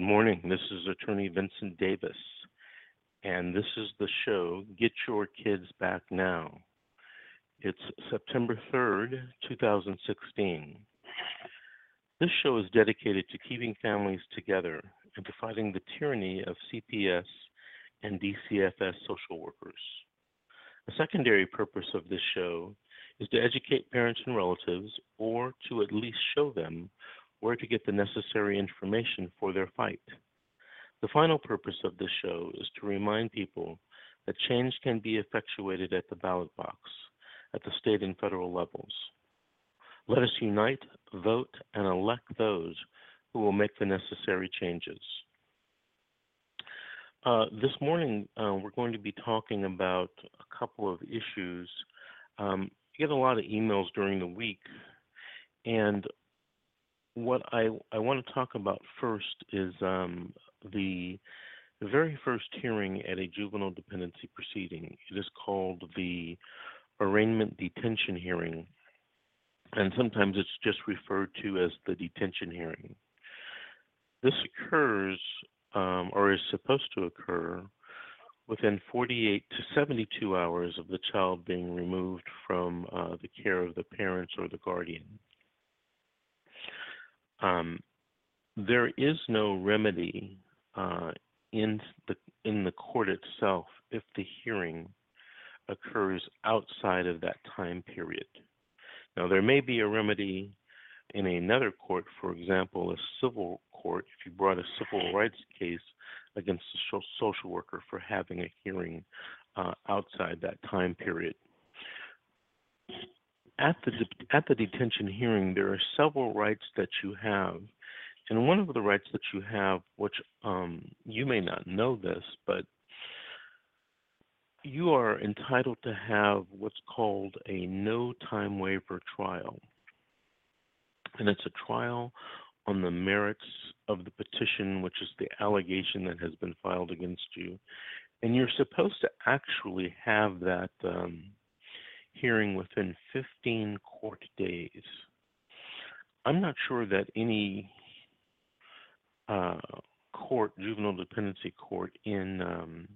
Good morning. This is Attorney Vincent Davis, and this is the show Get Your Kids Back Now. It's September 3rd, 2016. This show is dedicated to keeping families together and to fighting the tyranny of CPS and DCFS social workers. A secondary purpose of this show is to educate parents and relatives, or to at least show them where to get the necessary information for their fight. The final purpose of this show is to remind people that change can be effectuated at the ballot box at the state and federal levels. Let us unite, vote, and elect those who will make the necessary changes. Uh, this morning, uh, we're going to be talking about a couple of issues. Um, I get a lot of emails during the week, and what I, I want to talk about first is um, the, very first hearing at a juvenile dependency proceeding. It is called the arraignment detention hearing, and sometimes it's just referred to as the detention hearing. This occurs um, or is supposed to occur within 48 to 72 hours of the child being removed from uh, the care of the parents or the guardian. Um, there is no remedy uh, in the in the court itself if the hearing occurs outside of that time period. Now, there may be a remedy in another court, for example, a civil court, if you brought a civil rights case against a social worker for having a hearing uh, outside that time period. At the at the detention hearing, there are several rights that you have, and one of the rights that you have, which um, you may not know this, but you are entitled to have what's called a no time waiver trial. And it's a trial on the merits of the petition, which is the allegation that has been filed against you. And you're supposed to actually have that um, hearing within 15 court days. I'm not sure that any uh, court, juvenile dependency court in um,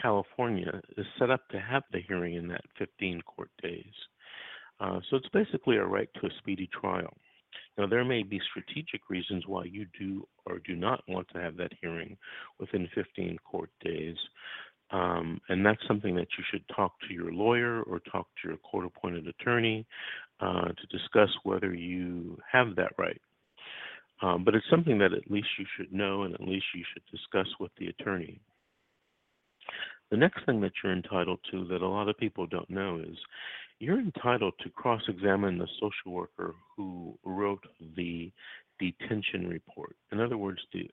California, is set up to have the hearing in that 15 court days. Uh, so it's basically a right to a speedy trial. Now, there may be strategic reasons why you do or do not want to have that hearing within 15 court days. Um, and that's something that you should talk to your lawyer or talk to your court appointed attorney uh, to discuss whether you have that right. Um, but it's something that at least you should know and at least you should discuss with the attorney. The next thing that you're entitled to that a lot of people don't know is you're entitled to cross examine the social worker who wrote the detention report. In other words, the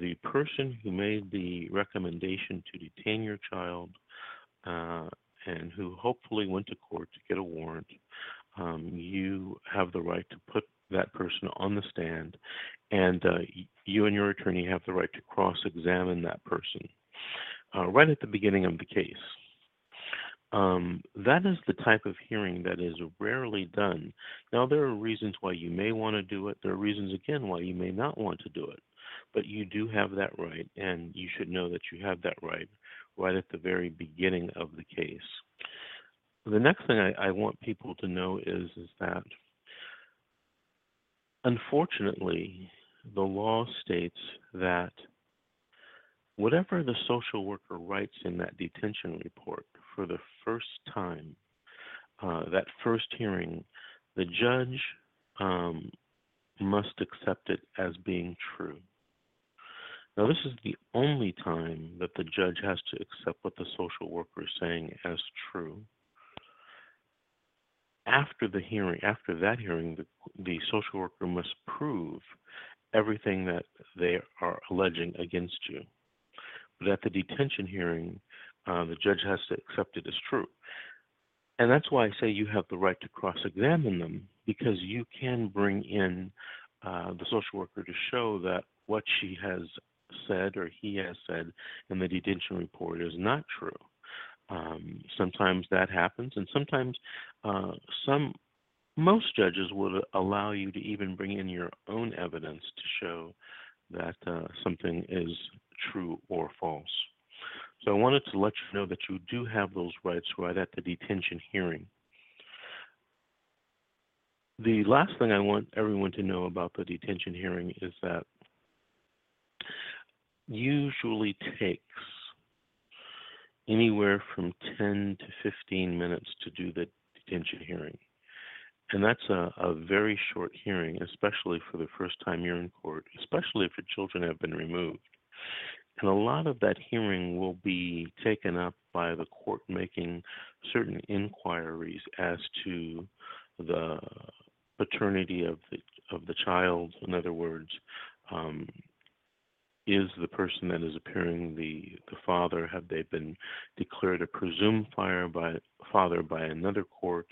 the person who made the recommendation to detain your child uh, and who hopefully went to court to get a warrant, um, you have the right to put that person on the stand, and uh, you and your attorney have the right to cross examine that person uh, right at the beginning of the case. Um, that is the type of hearing that is rarely done. Now, there are reasons why you may want to do it. There are reasons, again, why you may not want to do it. But you do have that right, and you should know that you have that right right at the very beginning of the case. The next thing I, I want people to know is, is that unfortunately, the law states that whatever the social worker writes in that detention report for the first time, uh, that first hearing, the judge um, must accept it as being true. Now, this is the only time that the judge has to accept what the social worker is saying as true. After the hearing, after that hearing, the, the social worker must prove everything that they are alleging against you. But at the detention hearing, uh, the judge has to accept it as true. And that's why I say you have the right to cross examine them because you can bring in uh, the social worker to show that what she has said or he has said in the detention report is not true. Um, sometimes that happens, and sometimes uh, some most judges would allow you to even bring in your own evidence to show that uh, something is true or false. So I wanted to let you know that you do have those rights right at the detention hearing. The last thing I want everyone to know about the detention hearing is that usually takes anywhere from 10 to 15 minutes to do the detention hearing. And that's a, a very short hearing, especially for the first time you're in court, especially if your children have been removed. And a lot of that hearing will be taken up by the court making certain inquiries as to the paternity of the of the child. In other words, um, is the person that is appearing the the father? Have they been declared a presumed fire by father by another court?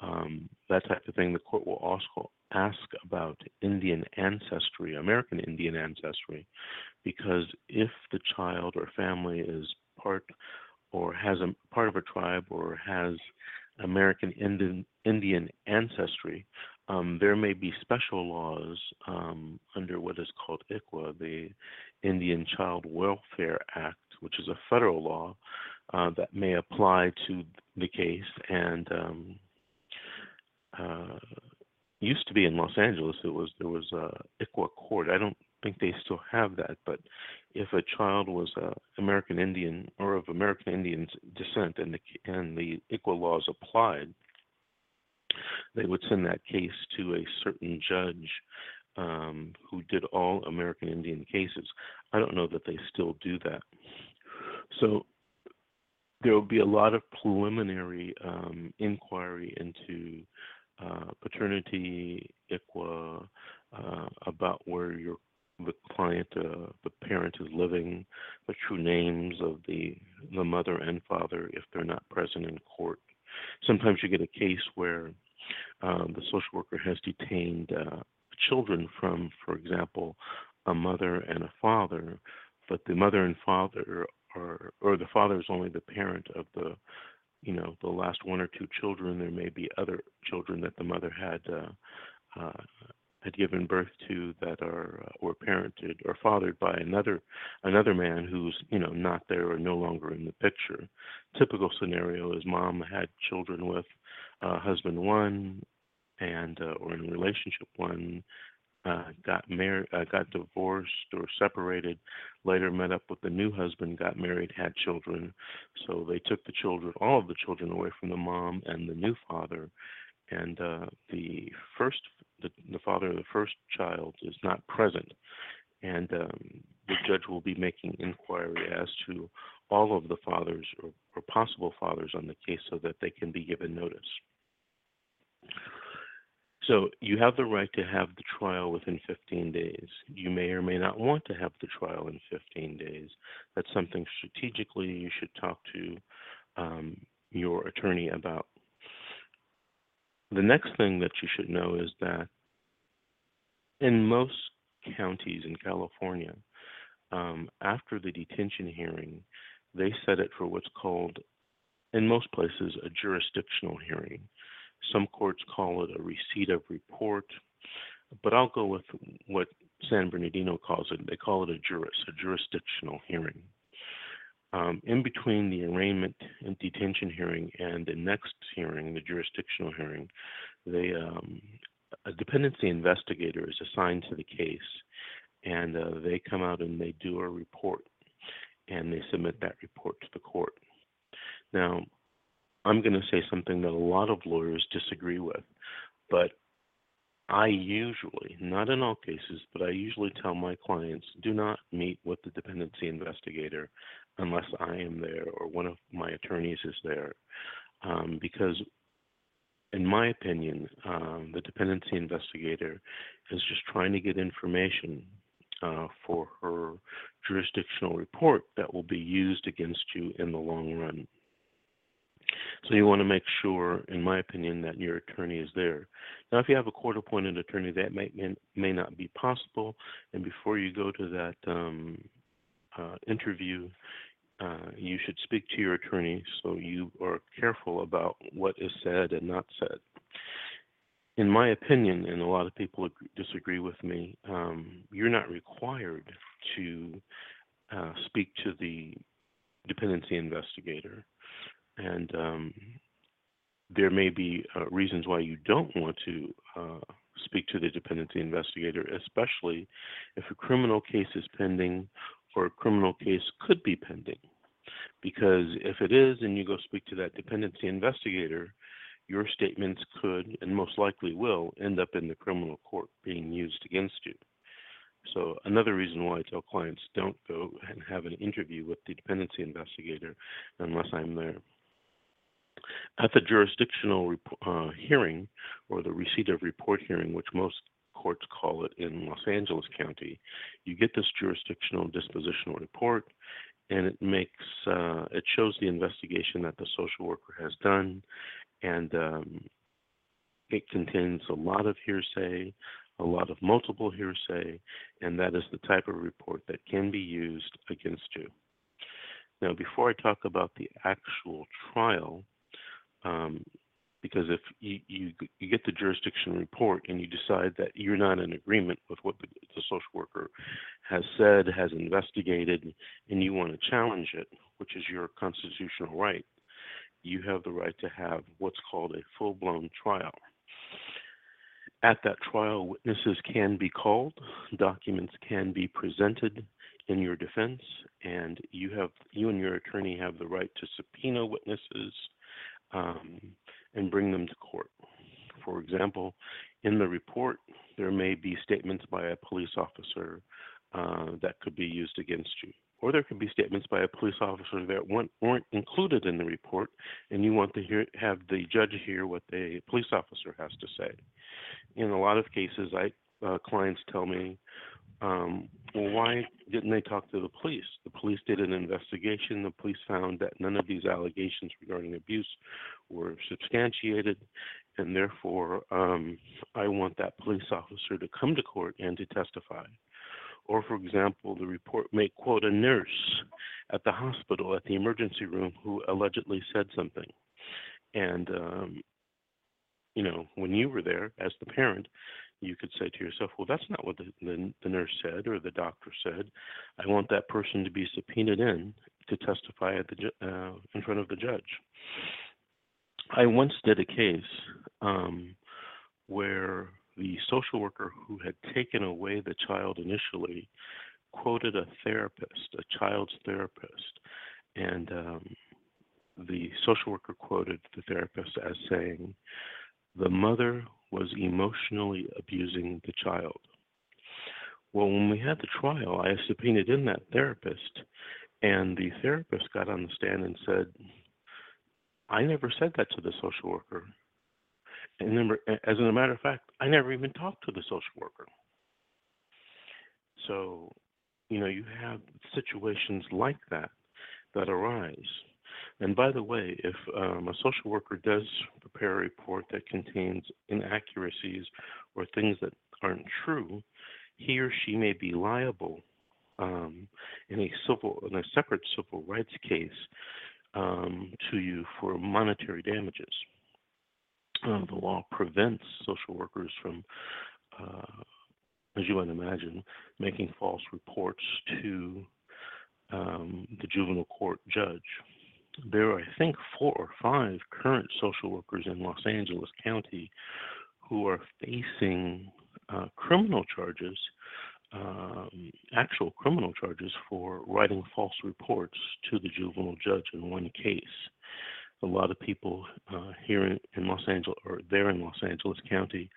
Um, that type of thing. The court will also ask about Indian ancestry, American Indian ancestry, because if the child or family is part or has a part of a tribe or has American Indian, Indian ancestry, um, there may be special laws um, under what is called ICWA, the Indian Child Welfare Act, which is a federal law uh, that may apply to the case. And um, uh, used to be in Los Angeles, it was there was a ICWA court. I don't think they still have that, but if a child was uh, American Indian or of American Indian descent and the and the ICWA laws applied, they would send that case to a certain judge um, who did all American Indian cases. I don't know that they still do that. So there will be a lot of preliminary um, inquiry into uh, paternity, ICWA, uh, about where your the client, uh, the parent is living, the true names of the the mother and father if they're not present in court. Sometimes you get a case where um, the social worker has detained uh, children from, for example, a mother and a father, but the mother and father are, or the father is only the parent of the, you know, the last one or two children. There may be other children that the mother had uh, uh, had given birth to that are uh, parented or fathered by another another man who's you know not there or no longer in the picture. Typical scenario is mom had children with uh, husband one and uh, or in relationship one uh, got married, uh, got divorced or separated, later met up with the new husband, got married, had children. So they took the children, all of the children, away from the mom and the new father. And uh, the first, the, the father of the first child is not present, and um, the judge will be making inquiry as to all of the fathers or, or possible fathers on the case so that they can be given notice. So you have the right to have the trial within 15 days. You may or may not want to have the trial in 15 days. That's something strategically you should talk to um, your attorney about. The next thing that you should know is that in most counties in California, um, after the detention hearing, they set it for what's called, in most places, a jurisdictional hearing. Some courts call it a receipt of report, but I'll go with what San Bernardino calls it. They call it a juris, a jurisdictional hearing. Um, in between the arraignment and detention hearing and the next hearing, the jurisdictional hearing, they um, a dependency investigator is assigned to the case, and uh, they come out and they do a report, and they submit that report to the court. Now, I'm going to say something that a lot of lawyers disagree with, but I usually, not in all cases, but I usually tell my clients do not meet with the dependency investigator unless I am there or one of my attorneys is there. Um, because, in my opinion, um, the dependency investigator is just trying to get information uh, for her jurisdictional report that will be used against you in the long run. So you want to make sure, in my opinion, that your attorney is there. Now, if you have a court-appointed attorney, that may may, may not be possible. And before you go to that um, uh, interview, uh, you should speak to your attorney so you are careful about what is said and not said. in my opinion, and a lot of people ag- disagree with me, um, you're not required to uh, speak to the dependency investigator. And um, there may be uh, reasons why you don't want to uh, speak to the dependency investigator, especially if a criminal case is pending or a criminal case could be pending. Because if it is and you go speak to that dependency investigator, your statements could and most likely will end up in the criminal court being used against you. So another reason why I tell clients don't go and have an interview with the dependency investigator unless I'm there. At the jurisdictional uh, hearing or the receipt of report hearing, which most courts call it in Los Angeles County, you get this jurisdictional dispositional report, and it makes uh, it shows the investigation that the social worker has done, and um, it contains a lot of hearsay, a lot of multiple hearsay, and that is the type of report that can be used against you. Now, before I talk about the actual trial, um, because if you, you you get the jurisdiction report and you decide that you're not in agreement with what the, the social worker has said, has investigated, and you want to challenge it, which is your constitutional right, you have the right to have what's called a full-blown trial. At that trial, witnesses can be called, documents can be presented in your defense, and you have you and your attorney have the right to subpoena witnesses um, and bring them to court. For example, in the report, there may be statements by a police officer uh, that could be used against you. Or there could be statements by a police officer that weren't, included in the report, and you want to hear, have the judge hear what the police officer has to say. In a lot of cases, I uh, clients tell me, um, well, why didn't they talk to the police? The police did an investigation. The police found that none of these allegations regarding abuse were substantiated, and therefore um, I want that police officer to come to court and to testify. Or, for example, the report may quote a nurse at the hospital, at the emergency room, who allegedly said something. And, um, you know, when you were there as the parent, you could say to yourself, well, that's not what the, the, the nurse said or the doctor said. I want that person to be subpoenaed in to testify at the, uh, in front of the judge. I once did a case um, where the social worker who had taken away the child initially quoted a therapist, a child's therapist, and um, the social worker quoted the therapist as saying, the mother was emotionally abusing the child. Well, when we had the trial, I subpoenaed in that therapist, and the therapist got on the stand and said, I never said that to the social worker. And as a matter of fact, I never even talked to the social worker. So, you know, you have situations like that that arise. And by the way, if um, a social worker does prepare a report that contains inaccuracies or things that aren't true, he or she may be liable um, in a civil, in a separate civil rights case um, to you for monetary damages. Uh, the law prevents social workers from, uh, as you might imagine, making false reports to um, the juvenile court judge. There are, I think, four or five current social workers in Los Angeles County who are facing uh, criminal charges, um, actual criminal charges for writing false reports to the juvenile judge in one case. A lot of people uh, here in, in Los Angeles or there in Los Angeles County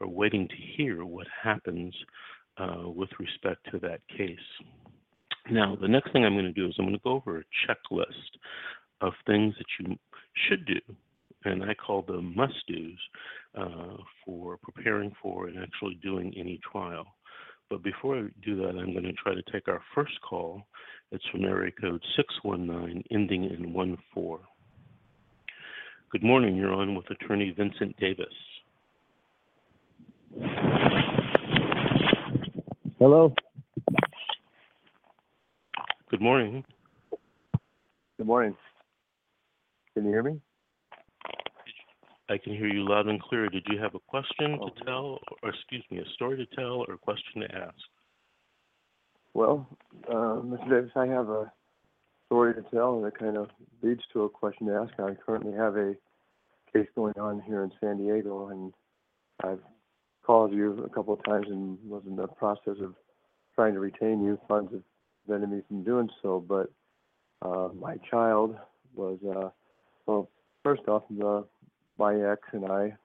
are waiting to hear what happens uh, with respect to that case. Now, the next thing I'm going to do is I'm going to go over a checklist of things that you should do, and I call them must dos uh, for preparing for and actually doing any trial. But before I do that, I'm going to try to take our first call. It's from area code 619, ending in 14. Good morning. You're on with Attorney Vincent Davis. Hello. Good morning. Good morning. Can you hear me? I can hear you loud and clear. Did you have a question to tell, or excuse me, a story to tell, or a question to ask? Well, uh, Mr. Davis, I have a story to tell, and it kind of leads to a question to ask. I currently have a case going on here in San Diego, and I've called you a couple of times and was in the process of trying to retain you. Funds have prevented me from doing so, but uh, my child was, uh, well, first off, the, my ex and I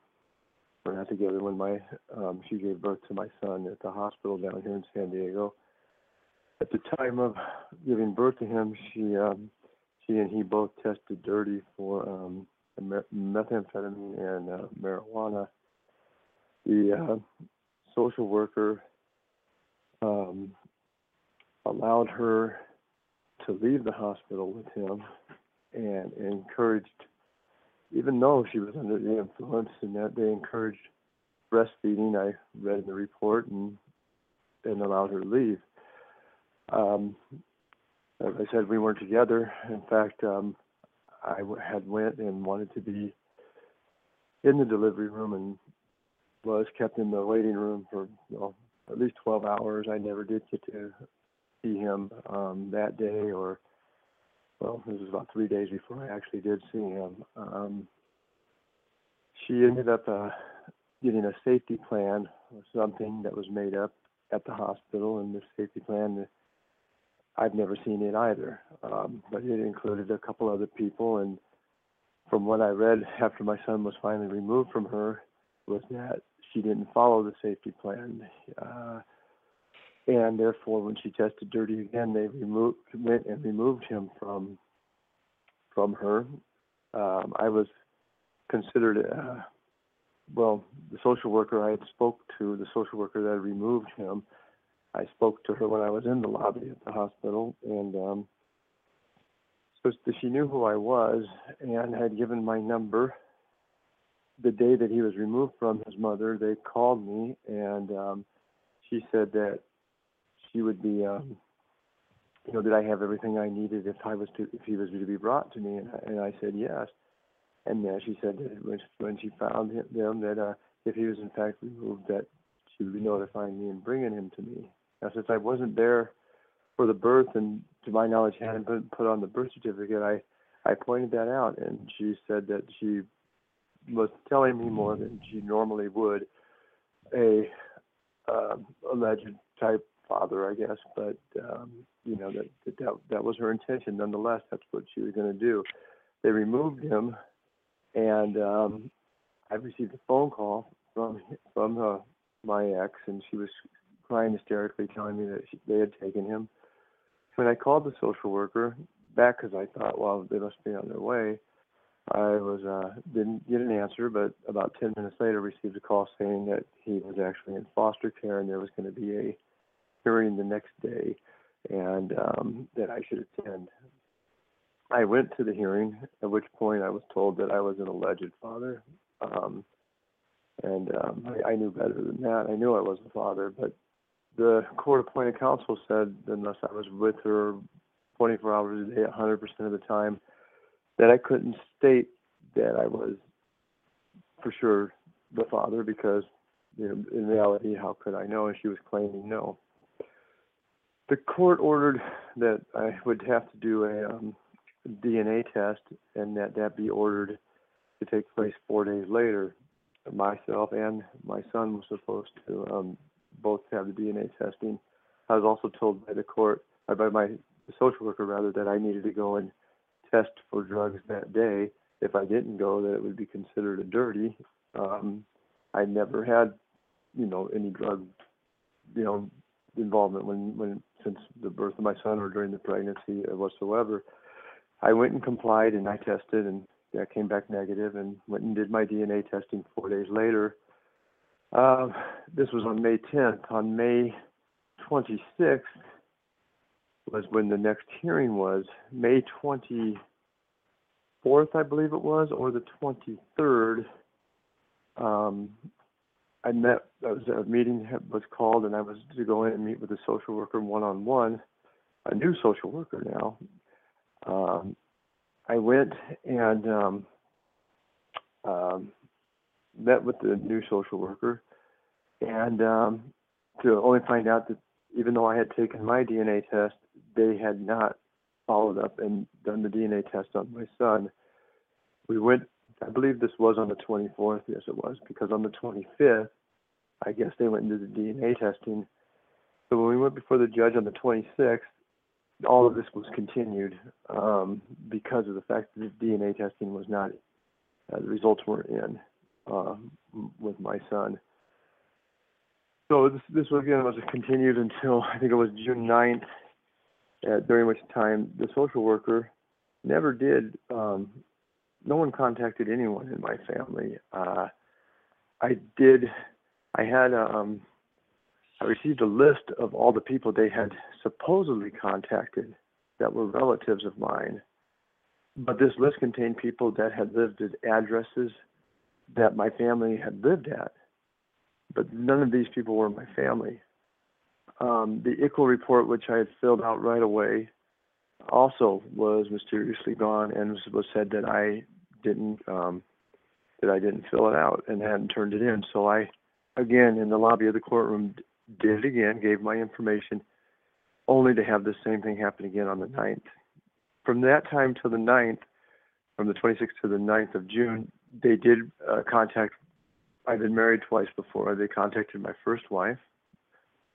were not together when my um, she gave birth to my son at the hospital down here in San Diego at the time of giving birth to him, she um, she and he both tested dirty for um, methamphetamine and uh, marijuana. The uh, social worker um, allowed her to leave the hospital with him and encouraged, even though she was under the influence, and that they encouraged breastfeeding. I read in the report and and allowed her to leave. Um, as I said, we weren't together. In fact, um, I had went and wanted to be in the delivery room and was kept in the waiting room for at least 12 hours. I never did get to see him um, that day, or well, this was about three days before I actually did see him. Um, she ended up uh, getting a safety plan or something that was made up at the hospital, and the safety plan I've never seen it either, um, but it included a couple other people. And from what I read after my son was finally removed from her, was that she didn't follow the safety plan, uh, and therefore, when she tested dirty again, they removed went and removed him from from her. Um, I was considered, uh, well, the social worker I had spoke to, the social worker that removed him. I spoke to her when I was in the lobby at the hospital, and um, so she knew who I was and had given my number. The day that he was removed from his mother, they called me, and um, she said that she would be, um, you know, did I have everything I needed if I was to, if he was to be brought to me, and I, and I said yes. And uh, she said that when when she found him, them that uh, if he was in fact removed, that she would be notifying me and bringing him to me. Since I wasn't there for the birth, and to my knowledge hadn't been put on the birth certificate, I I pointed that out, and she said that she was telling me more than she normally would a um, alleged type father, I guess, but um, you know that, that that that was her intention. Nonetheless, that's what she was going to do. They removed him, and um, I received a phone call from from uh, my ex, and she was crying hysterically, telling me that she, they had taken him. When I called the social worker back, because I thought, well, they must be on their way, I was uh, didn't get an answer, but about ten minutes later, received a call saying that he was actually in foster care, and there was going to be a hearing the next day, and um, that I should attend. I went to the hearing, at which point I was told that I was an alleged father. Um, and um, I, I knew better than that. I knew I was a father, but the court appointed counsel said unless I was with her 24 hours a day, 100% of the time, that I couldn't state that I was for sure the father because, you know, in reality, how could I know? And she was claiming no. The court ordered that I would have to do a um, DNA test and that that be ordered to take place four days later. Myself and my son were supposed to um, both have the DNA testing. I was also told by the court, uh, by my social worker rather, that I needed to go and test for drugs that day. If I didn't go, that it would be considered a dirty. Um, I never had, you know, any drug, you know, involvement when, when since the birth of my son or during the pregnancy whatsoever. I went and complied and I tested and yeah, came back negative and went and did my DNA testing four days later. Uh, this was on May 10th. On May 26th was when the next hearing was. May 24th, I believe it was, or the 23rd. Um, I met. That was a meeting was called, and I was to go in and meet with a social worker one on one, a new social worker now. Um, I went and um, um, met with the new social worker, and um, to only find out that even though I had taken my DNA test, they had not followed up and done the DNA test on my son. We went, I believe this was on the 24th, yes it was, because on the 25th, I guess they went did the DNA testing. So when we went before the judge on the 26th, all of this was continued um, because of the fact that the DNA testing was not, uh, the results weren't in uh, with my son. So this, this again was continued until I think it was June 9th, uh, during which time the social worker never did, um, no one contacted anyone in my family. Uh, I did, I had, um, I received a list of all the people they had supposedly contacted that were relatives of mine. But this list contained people that had lived at addresses that my family had lived at but none of these people were my family. Um, the ICWA report, which I had filled out right away, also was mysteriously gone and was, was said that I didn't um, that I didn't fill it out and hadn't turned it in. So I, again, in the lobby of the courtroom, did it again, gave my information, only to have the same thing happen again on the 9th. From that time to the 9th, from the 26th to the 9th of June, they did uh, contact I've been married twice before. They contacted my first wife,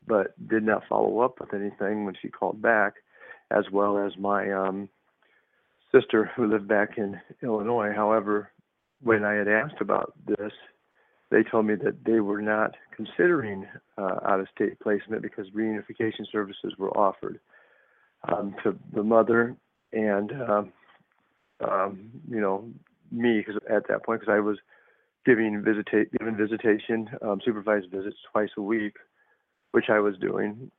but did not follow up with anything when she called back, as well as my um, sister who lived back in Illinois. However, when I had asked about this, they told me that they were not considering uh, out-of-state placement because reunification services were offered um, to the mother and um, um, you know me because at that point because I was giving visita- giving visitation, um, supervised visits twice a week, which I was doing.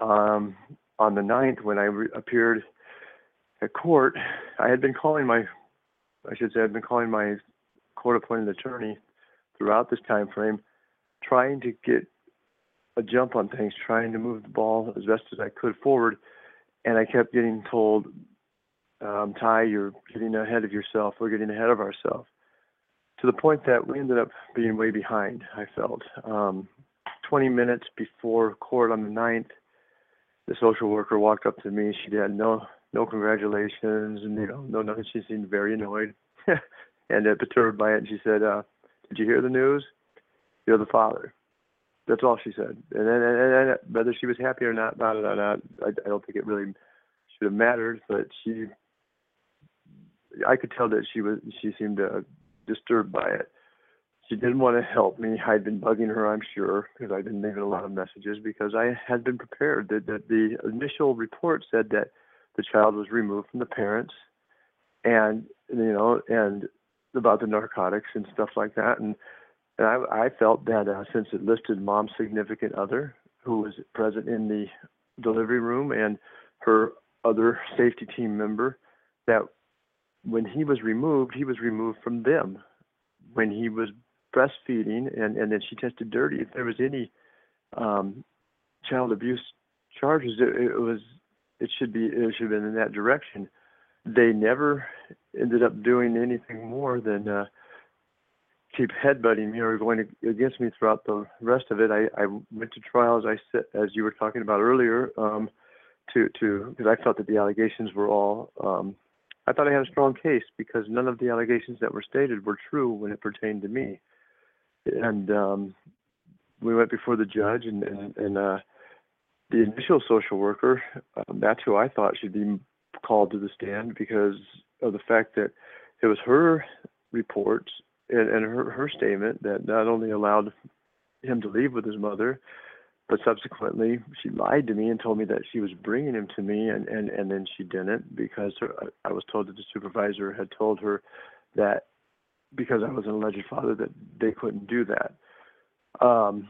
Um, on the 9th, when I re- appeared at court, I had been calling my, I should say, I'd been calling my court-appointed attorney throughout this time frame, trying to get a jump on things, trying to move the ball as best as I could forward, and I kept getting told, um, Ty, you're getting ahead of yourself. We're getting ahead of ourselves to the point that we ended up being way behind, I felt. Um, 20 minutes before court on the 9th, the social worker walked up to me. She had no no congratulations and you know no nothing. She seemed very annoyed and uh, perturbed by it. And she said, uh, "Did you hear the news? You're the father." That's all she said. And then and, and, and whether she was happy or not about it or not, I, I don't think it really should have mattered. But she, I could tell that she was she seemed to disturbed by it. She didn't want to help me. I'd been bugging her, I'm sure, because I'd been leaving a lot of messages because I had been prepared. That, that the initial report said that the child was removed from the parents, and you know, and about the narcotics and stuff like that. And and I, I felt that uh, since it listed mom's significant other who was present in the delivery room and her other safety team member, that when he was removed, he was removed from them. When he was breastfeeding and, and then she tested dirty, if there was any um, child abuse charges, it, it was it should be it should have been in that direction. They never ended up doing anything more than uh, keep headbutting me or going against me throughout the rest of it. I, I went to trial as I said, as you were talking about earlier, um, to to because I felt that the allegations were all um, I thought I had a strong case because none of the allegations that were stated were true when it pertained to me. And um, we went before the judge, and and, and uh, the initial social worker, um, that's who I thought should be called to the stand because of the fact that it was her reports and, and her, her statement that not only allowed him to leave with his mother, but subsequently she lied to me and told me that she was bringing him to me and and and then she didn't because her, I was told that the supervisor had told her that because I was an alleged father that they couldn't do that. Um,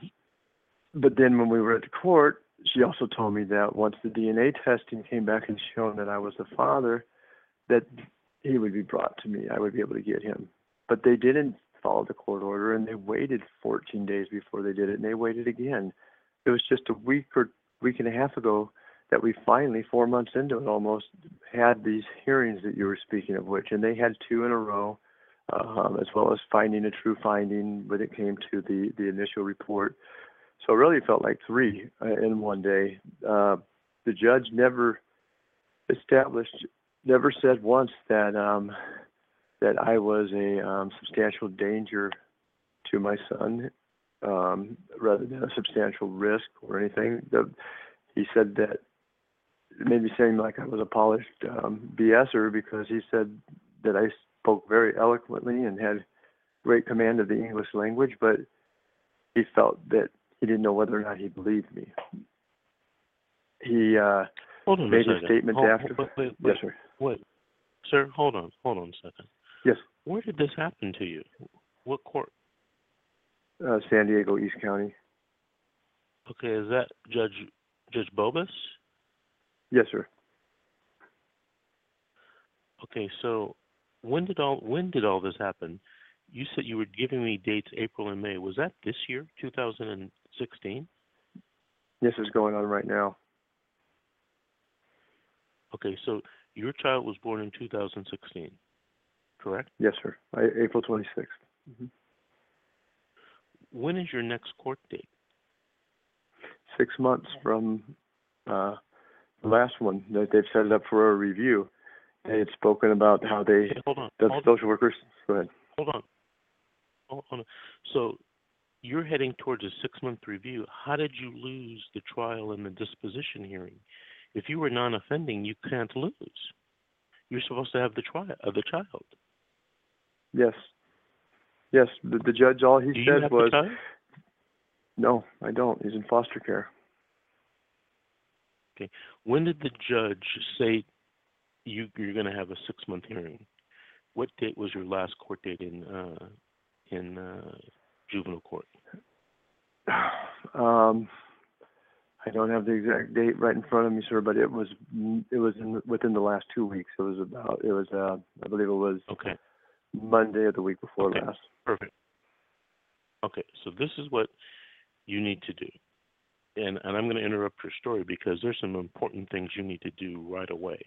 but then when we were at the court, she also told me that once the DNA testing came back and shown that I was the father, that he would be brought to me. I would be able to get him. But they didn't follow the court order and they waited 14 days before they did it and they waited again it was just a week or week and a half ago that we finally, four months into it almost, had these hearings that you were speaking of which, and they had two in a row. um, as well as finding a true finding when it came to the the initial report. So it really felt like three uh, in one day. Uh, the judge never established, never said once that um, that I was a um, substantial danger to my son, um, rather than a substantial risk or anything. The, he said that it made me seem like I was a polished um, BSer because he said that I spoke very eloquently and had great command of the English language, but he felt that he didn't know whether or not he believed me. He uh, made a a second. statement Hold- after. Wait, wait, Yes, sir. wait. Sir, hold on. Hold on a second. Yes, Where did this happen to you? What court? Uh, San Diego, East County. Okay, is that Judge Judge Bobus? Yes, sir. Okay, so when did all when did all this happen? You said you were giving me dates April and May. Was that this year, 2016? This is going on right now. Okay, so your child was born in 2016, correct? Yes, sir. I, April 26th. hmm When is your next court date? Six months from uh, the last one that they've set it up for a review. They had spoken about how they, Okay, hold on. the hold, social workers. Go ahead. hold on. Hold on. So you're heading towards a six-month review. How did you lose the trial and the disposition hearing? If you were non-offending, you can't lose. You're supposed to have the trial of the child. Yes. Yes, the, the judge, all he Do you said have was, the child? no, I don't. He's in foster care. Okay. When did the judge say you you're going to have a six month hearing? What date was your last court date in uh, in uh, juvenile court? um, I don't have the exact date right in front of me, sir, but it was it was in, within the last two weeks. It was about it was uh, I believe it was Okay, Monday of the week before Okay. last. perfect. Okay, so this is what you need to do, and and I'm going to interrupt your story because there's some important things you need to do right away.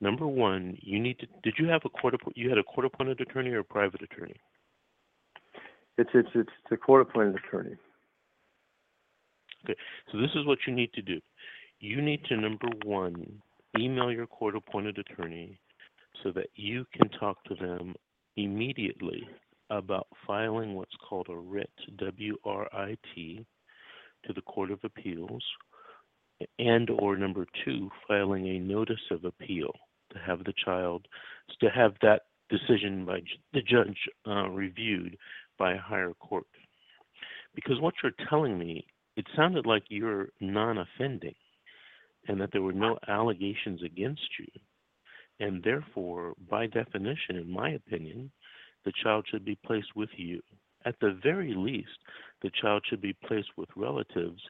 Number one, you need to. Did you have a court? You had a court appointed attorney or a private attorney? It's it's it's the court appointed attorney. Okay, so this is what you need to do. You need to number one, email your court appointed attorney so that you can talk to them immediately about filing what's called a writ, W R I T, to the Court of Appeals, and or number two, filing a notice of appeal to have the child to have that decision by the judge uh, reviewed by a higher court. Because what you're telling me it sounded like you're non-offending and that there were no allegations against you and therefore by definition in my opinion the child should be placed with you at the very least the child should be placed with relatives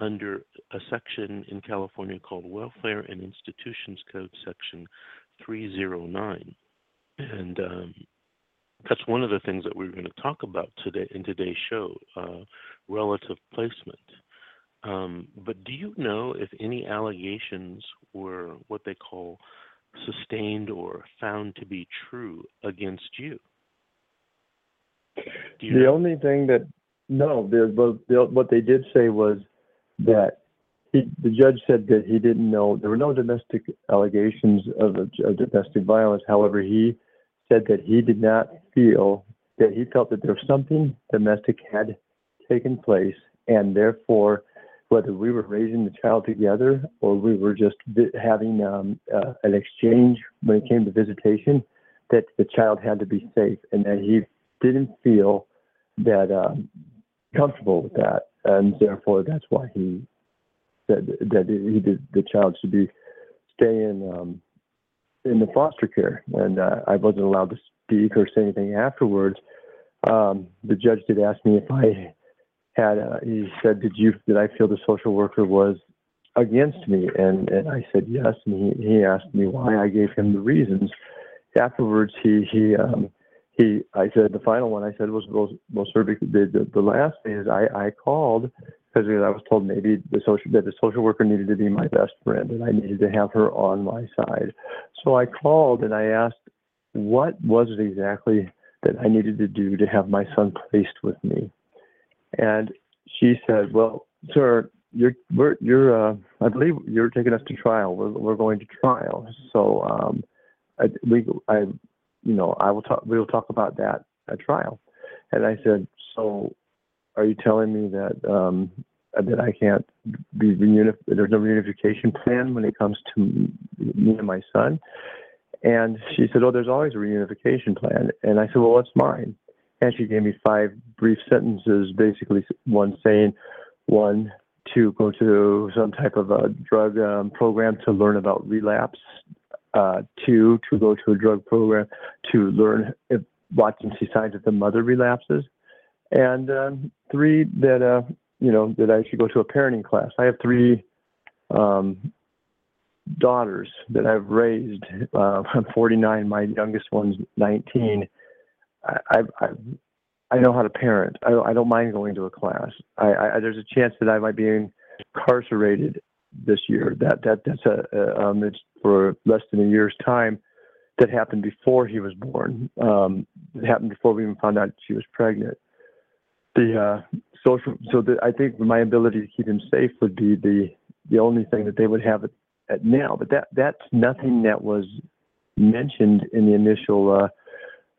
under a section in California called Welfare and Institutions Code section 309 and um, that's one of the things that we're going to talk about today in today's show uh, relative placement. Um, but do you know if any allegations were what they call sustained or found to be true against you? You The only thing that no, the, but the, what they did say was that he, the judge said that he didn't know there were no domestic allegations of, of domestic violence. However, he said that he did not feel that he felt that there was something domestic had taken place, and therefore, whether we were raising the child together or we were just vi- having um, uh, an exchange when it came to visitation, that the child had to be safe, and that he didn't feel that um, comfortable with that, and therefore that's why he said that he did, the child should be staying um, in the foster care, and uh, I wasn't allowed to speak or say anything afterwards. Um, the judge did ask me if I had. Uh, he said, "Did you? Did I feel the social worker was against me?" And and I said yes, and he he asked me why. I gave him the reasons. Afterwards, he he um, he I said the final one I said was was sir, the, the the last thing is I I called because I was told maybe the social that the social worker needed to be my best friend and I needed to have her on my side. So I called and I asked what was it exactly that I needed to do to have my son placed with me? And she said, well, sir, you're, we're, you're, uh, I believe you're taking us to trial. We're, we're going to trial. So, um, I, we, I, you know, I will talk, we will talk about that at trial. And I said, so are you telling me that, um, that I can't be reunif- there's no reunification plan when it comes to me and my son? And she said, oh, there's always a reunification plan. And I said, well, what's mine? And she gave me five brief sentences, basically one saying, one, to go to some type of a drug um, program to learn about relapse. Uh, two, to go to a drug program to learn if watching see signs that the mother relapses. And um, three, that uh, you know that I should go to a parenting class. I have three um, daughters that I've raised. Uh, I'm 49. My youngest one's 19. I, I've I know how to parent. I, I don't mind going to a class. I, I, there's a chance that I might be incarcerated this year. That that that's a um, it's for less than a year's time. That happened before he was born. Um, it happened before we even found out she was pregnant. The uh, social, so the, I think my ability to keep him safe would be the the only thing that they would have at, at now. But that that's nothing that was mentioned in the initial uh,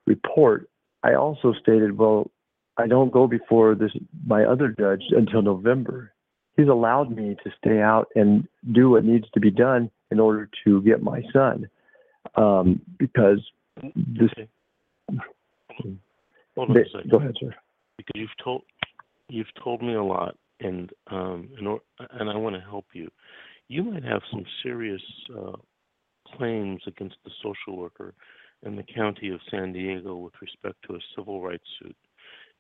report I also stated, well, I don't go before this my other judge until November. He's allowed me to stay out and do what needs to be done in order to get my son, um, because this. Hold on a second. Go ahead, sir. Because you've told you've told me a lot, and um, or, and I want to help you. You might have some serious uh, claims against the social worker in the county of San Diego with respect to a civil rights suit.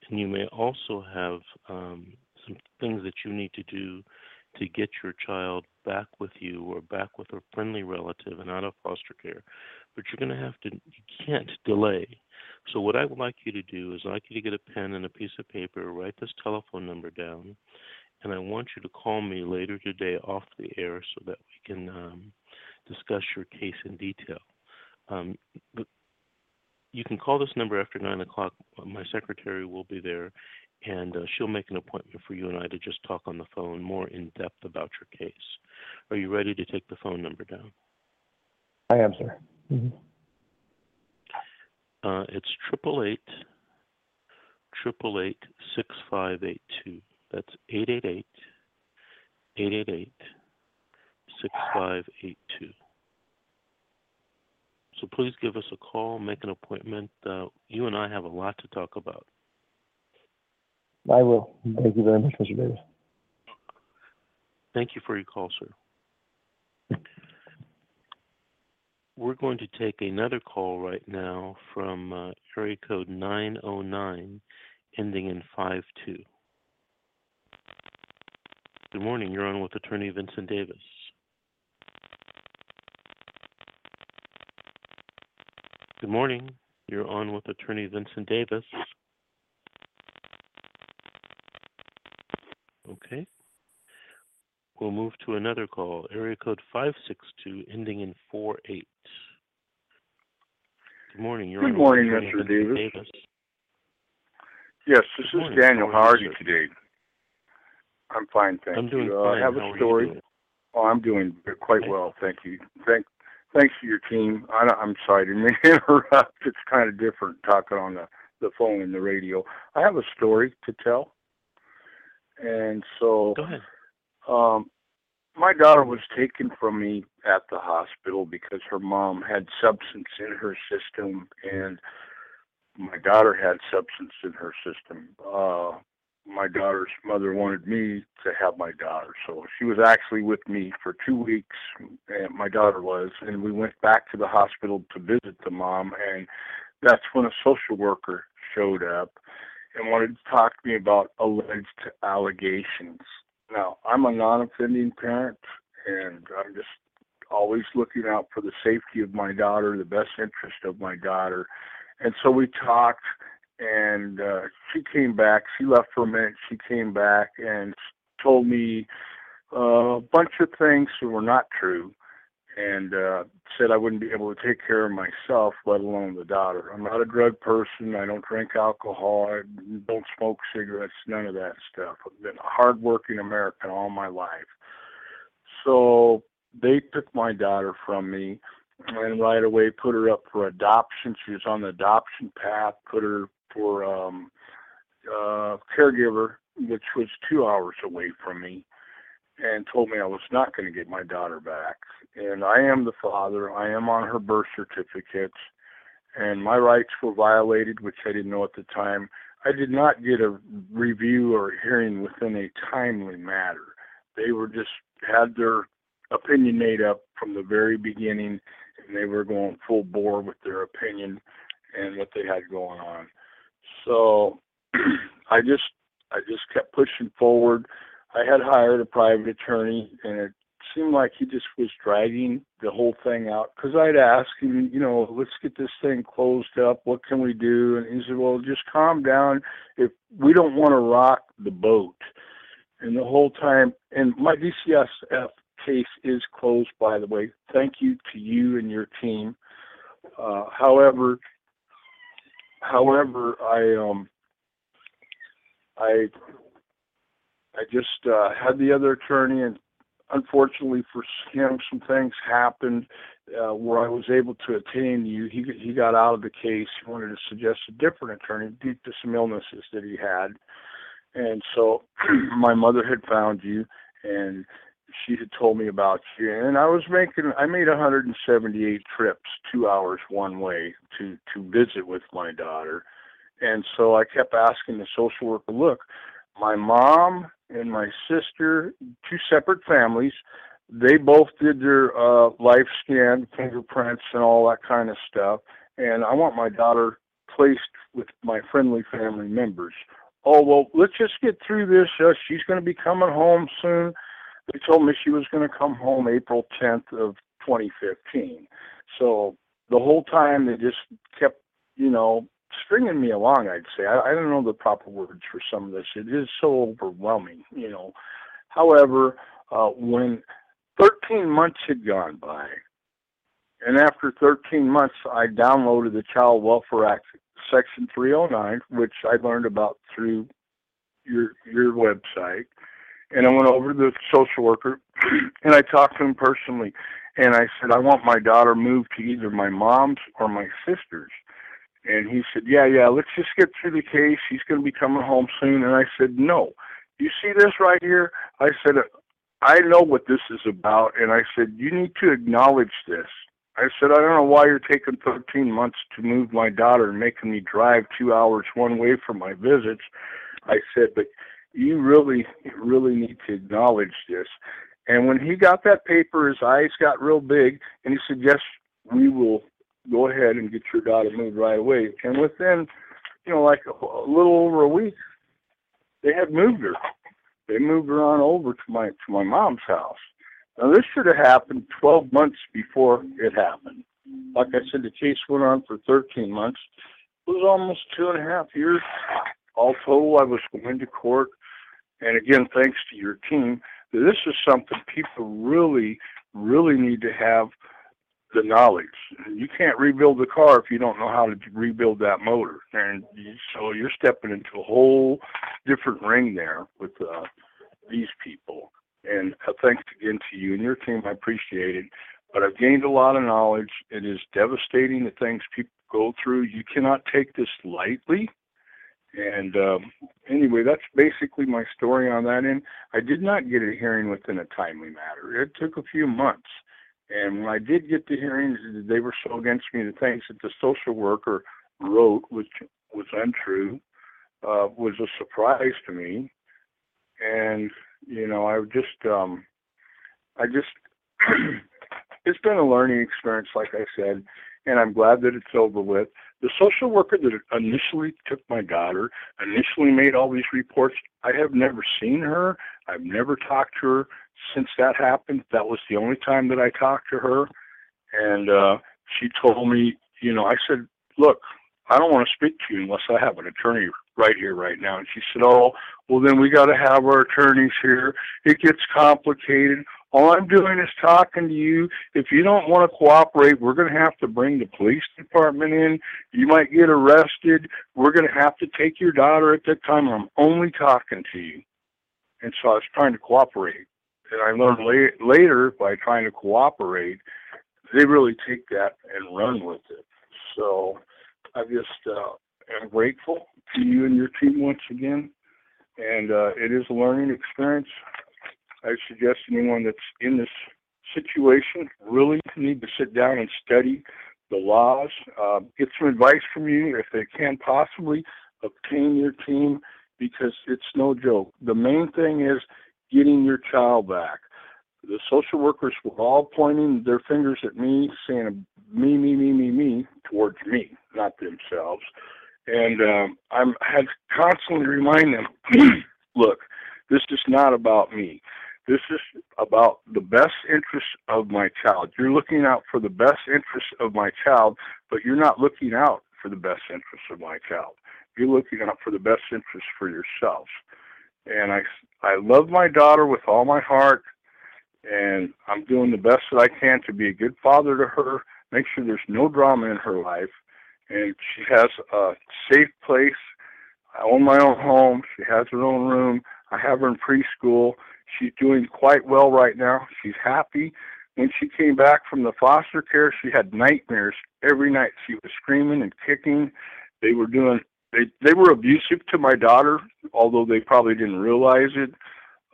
And you may also have um, some things that you need to do to get your child back with you or back with a friendly relative and out of foster care. But you're going to have to, you can't delay. So, what I would like you to do is, I'd like you to get a pen and a piece of paper, write this telephone number down, and I want you to call me later today off the air so that we can um, discuss your case in detail. Um, but you can call this number after nine o'clock. My secretary will be there, and uh, she'll make an appointment for you and I to just talk on the phone more in depth about your case. Are you ready to take the phone number down? I am, sir. Mm-hmm. Uh, it's triple eight triple eight six five eight two. That's eight eight eight eight eight eight six five eight two. So please give us a call, make an appointment. Uh, you and I have a lot to talk about. I will. Thank you very much, Mr. Davis. Thank you for your call, sir. We're going to take another call right now from uh, area code 909, ending in 52. Good morning. You're on with Attorney Vincent Davis. Good morning. You're on with Attorney Vincent Davis. Okay. We'll move to another call. Area code 562, ending in 48. Good morning. You're Good on morning, with Mr. Davis. Yes, this Good is morning. Daniel. How are you, sir? today? I'm fine, thank I'm doing you. Uh, fine. I have How a story. Oh, I'm doing quite well, thank you. Thank, thanks to your team. I, I'm sorry to interrupt. It's kind of different talking on the the phone and the radio. I have a story to tell, and so Go ahead. um, my daughter was taken from me at the hospital because her mom had substance in her system, and my daughter had substance in her system. Uh, my daughter's mother wanted me to have my daughter, so she was actually with me for two weeks. And my daughter was, and we went back to the hospital to visit the mom, and that's when a social worker showed up and wanted to talk to me about alleged allegations. Now, I'm a non-offending parent, and I'm just always looking out for the safety of my daughter, the best interest of my daughter. And so we talked, and uh, she came back. She left for a minute. She came back and told me uh, a bunch of things that were not true. and uh, said I wouldn't be able to take care of myself, let alone the daughter. I'm not a drug person. I don't drink alcohol. I don't smoke cigarettes. None of that stuff. I've been a hardworking American all my life. So they took my daughter from me and right away put her up for adoption. She was on the adoption path. Put her for um, uh, caregiver, which was two hours away from me and told me I was not going to get my daughter back. And I am the father. I am on her birth certificates, and my rights were violated, which I didn't know at the time. I did not get a review or hearing within a timely matter. They were just had their opinion made up from the very beginning, and they were going full bore with their opinion and what they had going on. So I just I just kept pushing forward I had hired a private attorney, and it seemed like he just was dragging the whole thing out. Because I'd ask him, you know, let's get this thing closed up. What can we do? And he said, well, just calm down. If we don't want to rock the boat, and the whole time, and my DCFS case is closed, by the way. Thank you to you and your team. Uh, however, however, I um, I I just uh, had the other attorney, and unfortunately for him, some things happened uh, where I was able to attain you. He he got out of the case. He wanted to suggest a different attorney due to some illnesses that he had, and so my mother had found you, and she had told me about you, and I was making. I made 178 trips, two hours one way to to visit with my daughter, and so I kept asking the social worker, look. My mom and my sister, two separate families. They both did their uh, Live Scan, fingerprints, and all that kind of stuff. And I want my daughter placed with my friendly family members. Oh well, let's just get through this. Uh, she's going to be coming home soon. They told me she was going to come home April 10th of 2015. So the whole time they just kept, you know, stringing me along. I'd say I, I don't know the proper words for some of this. It is so overwhelming, you know. However, uh, when 13 months had gone by, and after 13 months, I downloaded the Child Welfare Act, Section 309, which I learned about through your your website. And I went over to the social worker, and I talked to him personally. And I said, I want my daughter moved to either my mom's or my sister's. And he said, Yeah, yeah, let's just get through the case. He's going to be coming home soon. And I said, No. You see this right here? I said, I know what this is about. And I said, You need to acknowledge this. I said, I don't know why you're taking 13 months to move my daughter and making me drive two hours one way for my visits. I said, but you really, really need to acknowledge this. And when he got that paper, his eyes got real big, and he said, yes, we will go ahead and get your daughter moved right away. And within, you know, like a, a little over a week, they had moved her. They moved her on over to my to my mom's house. Now this should have happened 12 months before it happened. Like I said, the case went on for 13 months. It was almost two and a half years. All total, I was going to court. And again, thanks to your team, this is something people really, really need to have the knowledge. You can't rebuild the car if you don't know how to rebuild that motor, and so you're stepping into a whole different ring there with uh, these people. And thanks again to you and your team. I appreciate it. But I've gained a lot of knowledge. It is devastating the things people go through. You cannot take this lightly. And um, anyway, that's basically my story on that. And I did not get a hearing within a timely matter. It took a few months. And when I did get the hearings, they were so against me. The things that the social worker wrote, which was untrue, uh, was a surprise to me. And you know, I just, um, I just, it's been a learning experience, like I said, and I'm glad that it's over with. The social worker that initially took my daughter, initially made all these reports, I have never seen her. I've never talked to her since that happened. That was the only time that I talked to her. And uh, she told me, you know, I said, look, I don't want to speak to you unless I have an attorney right here, right now. And she said, oh, well, then we got to have our attorneys here. It gets complicated. All I'm doing is talking to you. If you don't want to cooperate, we're going to have to bring the police department in. You might get arrested. We're going to have to take your daughter at that time. I'm only talking to you. And so I was trying to cooperate. And I learned la- later by trying to cooperate, they really take that and run with it. So I just uh, am grateful to you and your team once again. And uh, it is a learning experience. I suggest anyone that's in this situation really need to sit down and study the laws, uh, get some advice from you if they can possibly obtain your team because it's no joke. The main thing is getting your child back. The social workers were all pointing their fingers at me, saying me, me, me, me, me, towards me, not themselves. And um, I'm I had to constantly remind them, look, this is not about me. This is about the best interest of my child. You're looking out for the best interest of my child, but you're not looking out for the best interest of my child. You're looking out for the best interest for yourself. And I, I love my daughter with all my heart, and I'm doing the best that I can to be a good father to her, make sure there's no drama in her life, and she has a safe place. I own my own home. She has her own room. I have her in preschool She's doing quite well right now. She's happy. When she came back from the foster care, she had nightmares every night. She was screaming and kicking. They were doing they they were abusive to my daughter, although they probably didn't realize it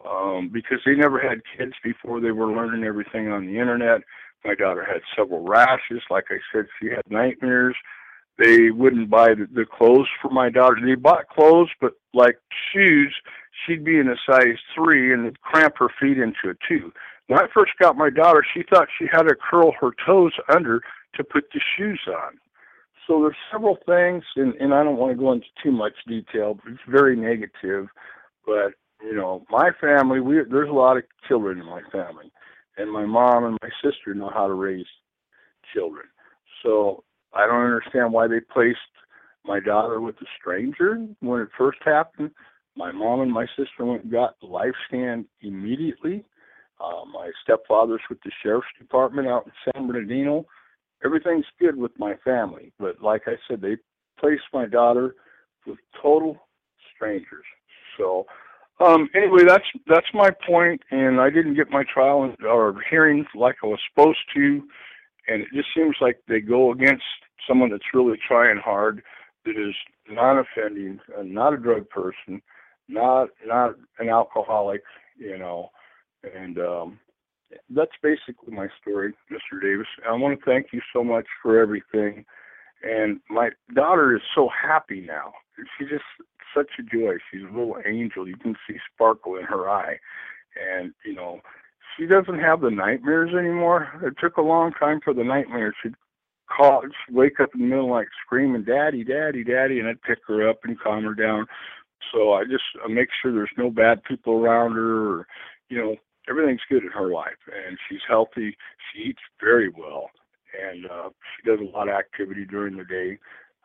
um, because they never had kids before. They were learning everything on the internet. My daughter had several rashes. Like I said, she had nightmares. They wouldn't buy the, the clothes for my daughter. They bought clothes, but like shoes, she'd be in a size three and cramp her feet into a two. When I first got my daughter, she thought she had to curl her toes under to put the shoes on. So there's several things, and, and I don't want to go into too much detail, but it's very negative. But you know, my family, we there's a lot of children in my family, and my mom and my sister know how to raise children. So I don't understand why they placed my daughter with a stranger when it first happened. My mom and my sister went and got Live Scan immediately. Uh, my stepfather's with the sheriff's department out in San Bernardino. Everything's good with my family, but like I said, they placed my daughter with total strangers. So, um, anyway, that's that's my point, and I didn't get my trial or hearing like I was supposed to, and it just seems like they go against someone that's really trying hard, that is non-offending, uh, not a drug person, not not an alcoholic, you know, and um, that's basically my story, Mr. Davis. I want to thank you so much for everything. And my daughter is so happy now. She's just such a joy. She's a little angel. You can see sparkle in her eye. And, you know, she doesn't have the nightmares anymore. It took a long time for the nightmares. She'd call, she'd wake up in the middle like screaming, Daddy, Daddy, Daddy, and I'd pick her up and calm her down. So I just I make sure there's no bad people around her, or you know everything's good in her life, and she's healthy. She eats very well, and uh, she does a lot of activity during the day.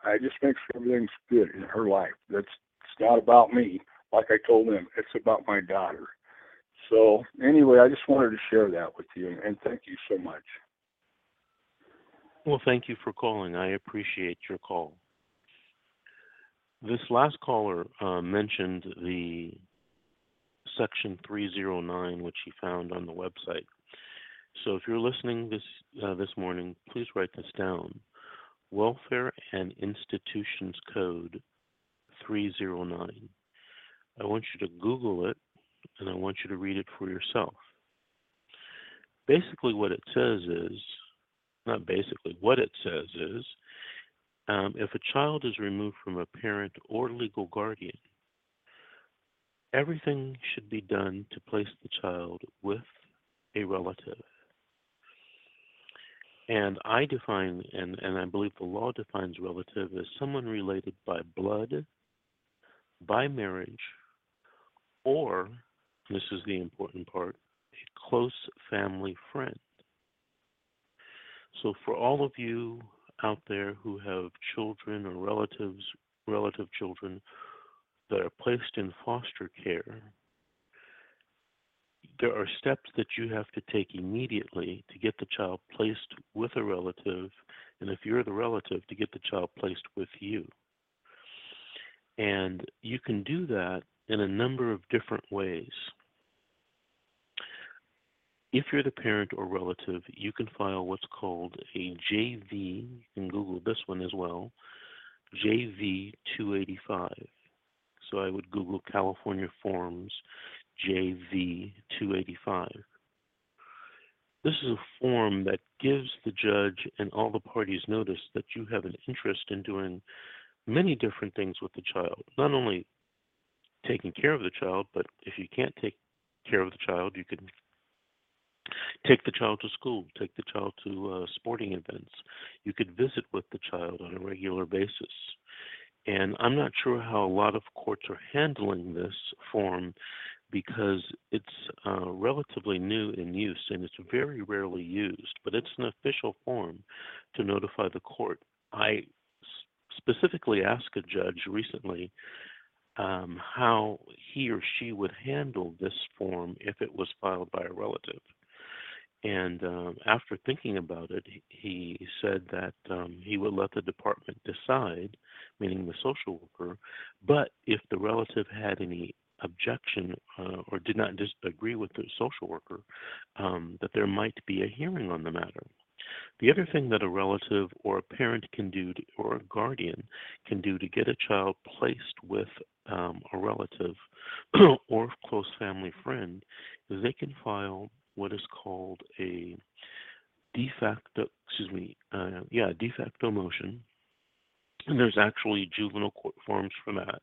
I just make sure everything's good in her life. That's it's not about me. Like I told them, it's about my daughter. So anyway, I just wanted to share that with you, and thank you so much. Well, thank you for calling. I appreciate your call. This last caller uh, mentioned the section 309, which he found on the website. So if you're listening this uh, this morning, please write this down: Welfare and Institutions Code 309. I want you to Google it, and I want you to read it for yourself. Basically, what it says is, not basically, what it says is um, if a child is removed from a parent or legal guardian, everything should be done to place the child with a relative. And I define, and, and I believe the law defines relative as someone related by blood, by marriage, or, this is the important part, a close family friend. So for all of you out there who have children or relatives, relative children that are placed in foster care, there are steps that you have to take immediately to get the child placed with a relative, and if you're the relative, to get the child placed with you. And you can do that in a number of different ways. If you're the parent or relative, you can file what's called a JV. You can Google this one as well JV 285. So I would Google California Forms JV 285. This is a form that gives the judge and all the parties notice that you have an interest in doing many different things with the child. Not only taking care of the child, but if you can't take care of the child, you can take the child to school, take the child to uh, sporting events. You could visit with the child on a regular basis. And I'm not sure how a lot of courts are handling this form because it's uh, relatively new in use and it's very rarely used, but it's an official form to notify the court. I specifically asked a judge recently um, how he or she would handle this form if it was filed by a relative. And um, after thinking about it, he said that um, he would let the department decide, meaning the social worker, but if the relative had any objection uh, or did not disagree with the social worker, um, that there might be a hearing on the matter. The other thing that a relative or a parent can do, to, or a guardian can do to get a child placed with um, a relative or close family friend is they can file what is called a de facto, excuse me, uh, yeah, de facto motion. And there's actually juvenile court forms for that.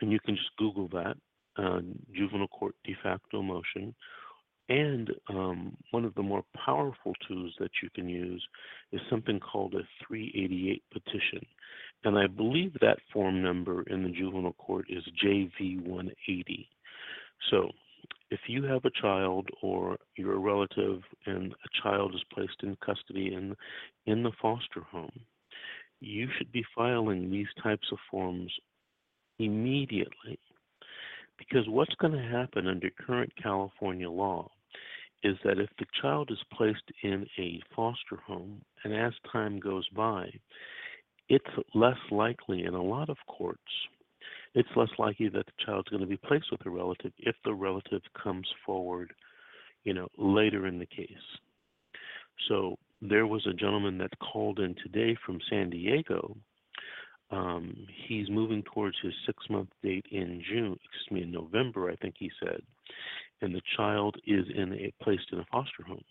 And you can just Google that, uh, juvenile court de facto motion. And um, one of the more powerful tools that you can use is something called a 388 petition. And I believe that form number in the juvenile court is JV180. So if you have a child or you're a relative and a child is placed in custody in in the foster home, you should be filing these types of forms immediately. Because what's going to happen under current California law is that if the child is placed in a foster home and as time goes by, it's less likely in a lot of courts it's less likely that the child's going to be placed with a relative if the relative comes forward, you know, later in the case. So there was a gentleman that called in today from San Diego. Um, he's moving towards his six-month date in June, excuse me, in November, I think he said, and the child is in a placed in a foster home.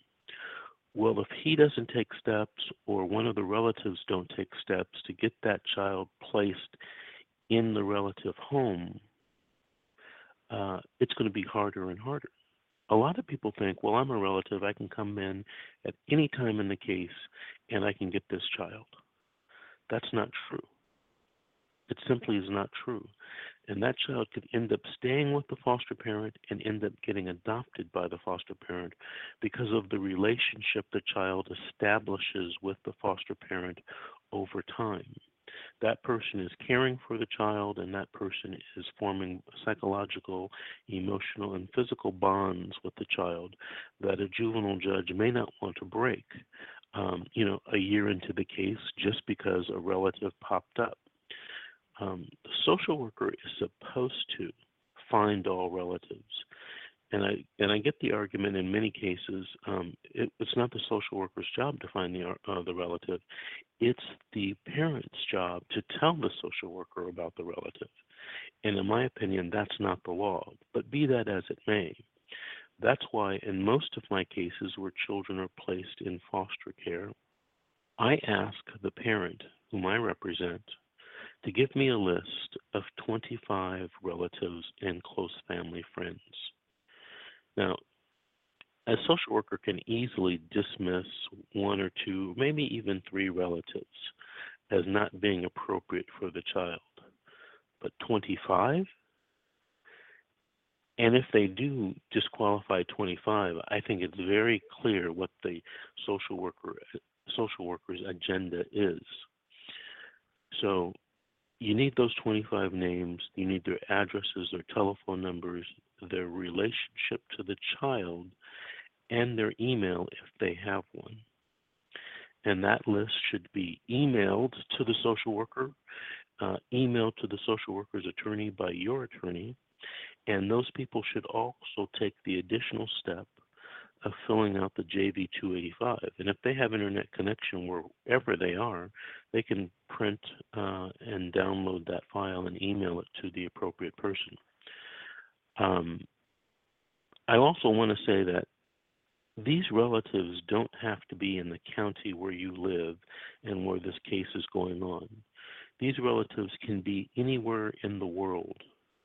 Well, if he doesn't take steps or one of the relatives don't take steps to get that child placed in the relative home, uh, it's going to be harder and harder. A lot of people think, well, I'm a relative. I can come in at any time in the case and I can get this child. That's not true. It simply is not true. And that child could end up staying with the foster parent and end up getting adopted by the foster parent because of the relationship the child establishes with the foster parent over time that person is caring for the child and that person is forming psychological, emotional, and physical bonds with the child that a juvenile judge may not want to break, um, you know, a year into the case just because a relative popped up. Um, the social worker is supposed to find all relatives and I and I get the argument in many cases. Um, it, it's not the social worker's job to find the uh, the relative; it's the parent's job to tell the social worker about the relative. And in my opinion, that's not the law. But be that as it may, that's why in most of my cases where children are placed in foster care, I ask the parent whom I represent to give me a list of 25 relatives and close family friends now, a social worker can easily dismiss one or two, maybe even three relatives as not being appropriate for the child. But 25? And if they do disqualify 25, I think it's very clear what the social worker social worker's agenda is. So you need those 25 names, you need their addresses, their telephone numbers, their relationship to the child and their email if they have one. And that list should be emailed to the social worker, uh, emailed to the social worker's attorney by your attorney, and those people should also take the additional step of filling out the JV 285. And if they have internet connection wherever they are, they can print uh, and download that file and email it to the appropriate person. Um, I also want to say that these relatives don't have to be in the county where you live and where this case is going on. These relatives can be anywhere in the world.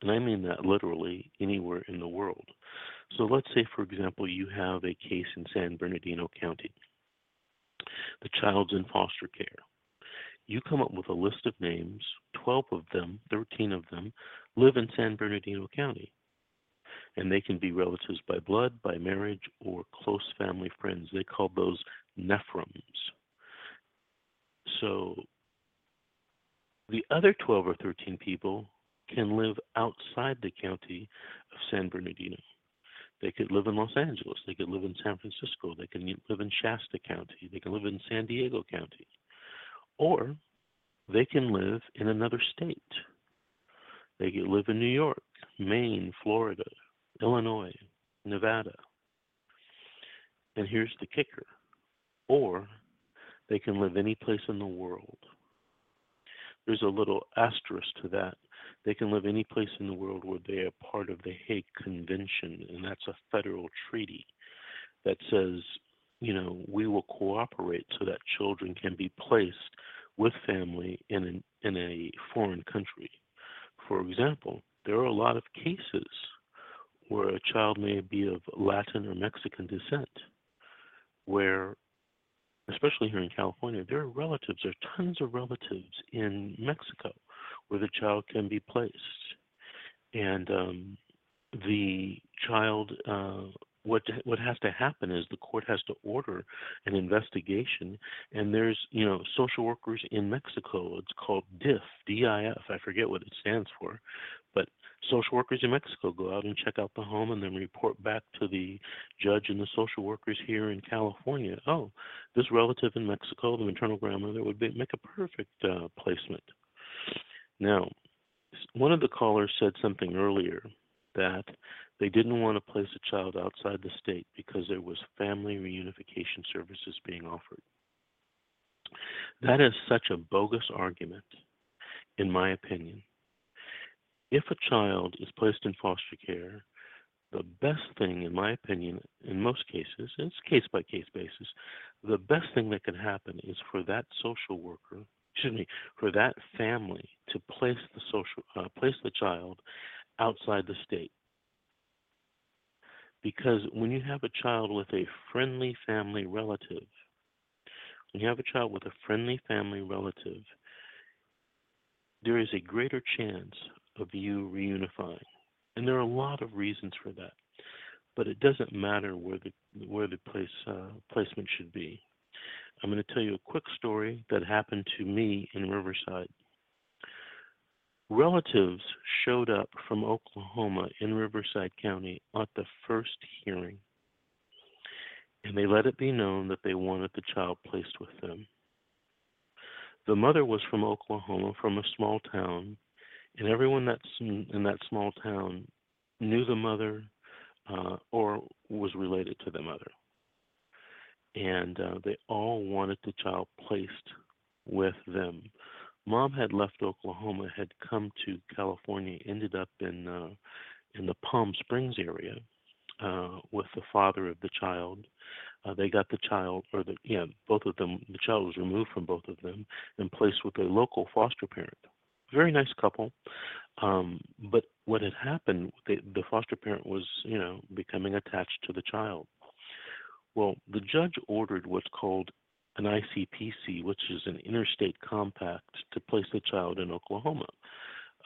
And I mean that literally anywhere in the world. So let's say, for example, you have a case in San Bernardino County. The child's in foster care. You come up with a list of names, 12 of them, 13 of them, live in San Bernardino County. And they can be relatives by blood, by marriage, or close family friends. They call those NREFMs. So the other 12 or 13 people can live outside the county of San Bernardino. They could live in Los Angeles. They could live in San Francisco. They can live in Shasta County. They can live in San Diego County. Or they can live in another state. They could live in New York, Maine, Florida, Illinois, Nevada. And here's the kicker. Or they can live any place in the world. There's a little asterisk to that they can live any place in the world where they are part of the Hague Convention, and that's a federal treaty that says, you know, we will cooperate so that children can be placed with family in an, in a foreign country. For example, there are a lot of cases where a child may be of Latin or Mexican descent, where, especially here in California, there are relatives, there are tons of relatives in Mexico where the child can be placed. And um, the child, uh, what what has to happen is the court has to order an investigation, and there's you know social workers in Mexico. It's called DIF, D-I-F. I forget what it stands for, social workers in Mexico go out and check out the home and then report back to the judge and the social workers here in California. Oh, this relative in Mexico, the maternal grandmother, would be, make a perfect uh, placement. Now, one of the callers said something earlier that they didn't want to place a child outside the state because there was family reunification services being offered. That is such a bogus argument, in my opinion. If a child is placed in foster care, the best thing, in my opinion, in most cases, it's case by case basis, the best thing that can happen is for that social worker excuse me, for that family to place the social, uh, place the child outside the state. Because when you have a child with a friendly family relative, when you have a child with a friendly family relative, there is a greater chance of you reunifying. And there are a lot of reasons for that. But it doesn't matter where the where the place uh, placement should be. I'm going to tell you a quick story that happened to me in Riverside. Relatives showed up from Oklahoma in Riverside County at the first hearing, and they let it be known that they wanted the child placed with them. The mother was from Oklahoma, from a small town, and everyone that's in that small town knew the mother uh, or was related to the mother and uh, they all wanted the child placed with them. Mom had left Oklahoma, had come to California, ended up in uh, in the Palm Springs area uh, with the father of the child. Uh, they got the child, or the yeah, both of them. The child was removed from both of them and placed with a local foster parent. Very nice couple, um, but what had happened, they, the foster parent was, you know, becoming attached to the child. Well, the judge ordered what's called an ICPC, which is an interstate compact to place the child in Oklahoma.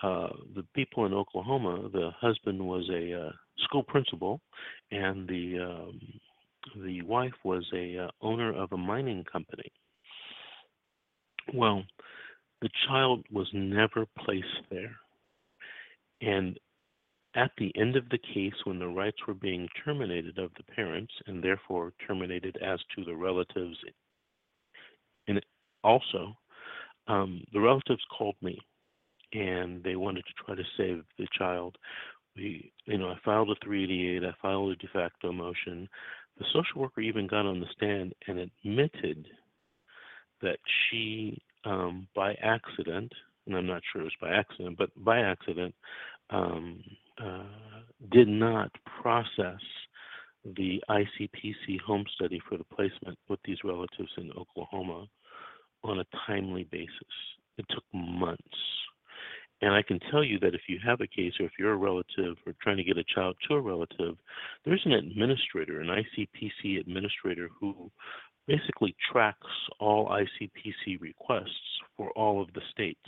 Uh, the people in Oklahoma, the husband was a uh, school principal, and the um, the wife was a uh, owner of a mining company. Well, the child was never placed there, and at the end of the case, when the rights were being terminated of the parents and therefore terminated as to the relatives, and also, um, the relatives called me and they wanted to try to save the child. We, you know, I filed a 388, I filed a de facto motion. The social worker even got on the stand and admitted that she, um, by accident, and I'm not sure it was by accident, but by accident, um, uh, did not process the ICPC home study for the placement with these relatives in Oklahoma on a timely basis. It took months. And I can tell you that if you have a case or if you're a relative or trying to get a child to a relative, there's an administrator, an ICPC administrator who basically tracks all ICPC requests for all of the states.